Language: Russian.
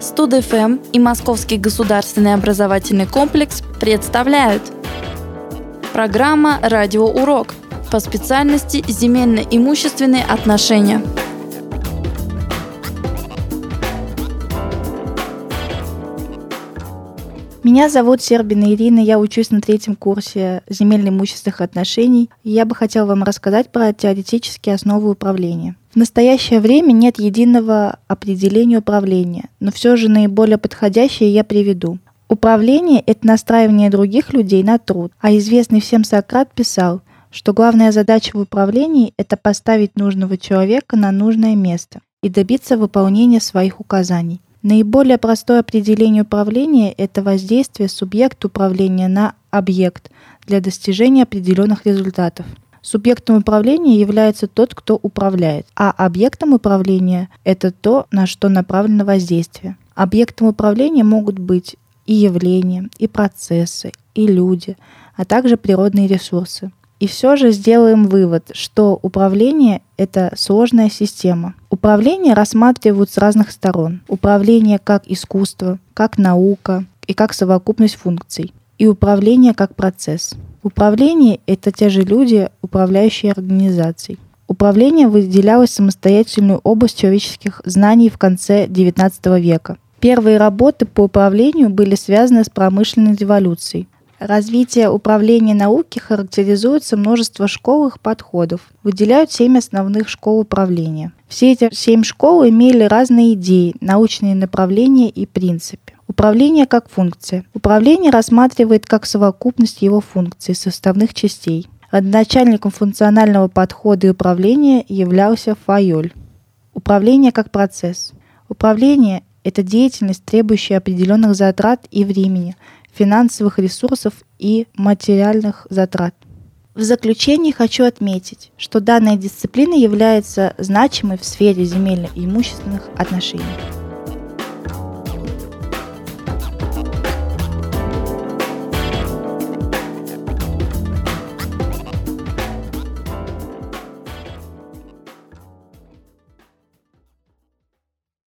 Студ-ФМ и Московский государственный образовательный комплекс представляют Программа «Радиоурок» по специальности «Земельно-имущественные отношения». Меня зовут Сербина Ирина, я учусь на третьем курсе земельно-имущественных отношений, и я бы хотела вам рассказать про теоретические основы управления. В настоящее время нет единого определения управления, но все же наиболее подходящее я приведу. Управление – это настраивание других людей на труд, а известный всем Сократ писал, что главная задача в управлении – это поставить нужного человека на нужное место и добиться выполнения своих указаний. Наиболее простое определение управления – это воздействие субъекта управления на объект для достижения определенных результатов. Субъектом управления является тот, кто управляет, а объектом управления – это то, на что направлено воздействие. Объектом управления могут быть и явления, и процессы, и люди, а также природные ресурсы. И все же сделаем вывод, что управление — это сложная система. Управление рассматривают с разных сторон. Управление как искусство, как наука и как совокупность функций. И управление как процесс. Управление — это те же люди, управляющие организацией. Управление выделялось самостоятельную область человеческих знаний в конце XIX века. Первые работы по управлению были связаны с промышленной революцией – Развитие управления науки характеризуется множество школовых подходов. Выделяют семь основных школ управления. Все эти семь школ имели разные идеи, научные направления и принципы. Управление как функция. Управление рассматривает как совокупность его функций, составных частей. Родоначальником функционального подхода и управления являлся Файоль. Управление как процесс. Управление – это деятельность, требующая определенных затрат и времени – финансовых ресурсов и материальных затрат. В заключение хочу отметить, что данная дисциплина является значимой в сфере земельно-имущественных отношений.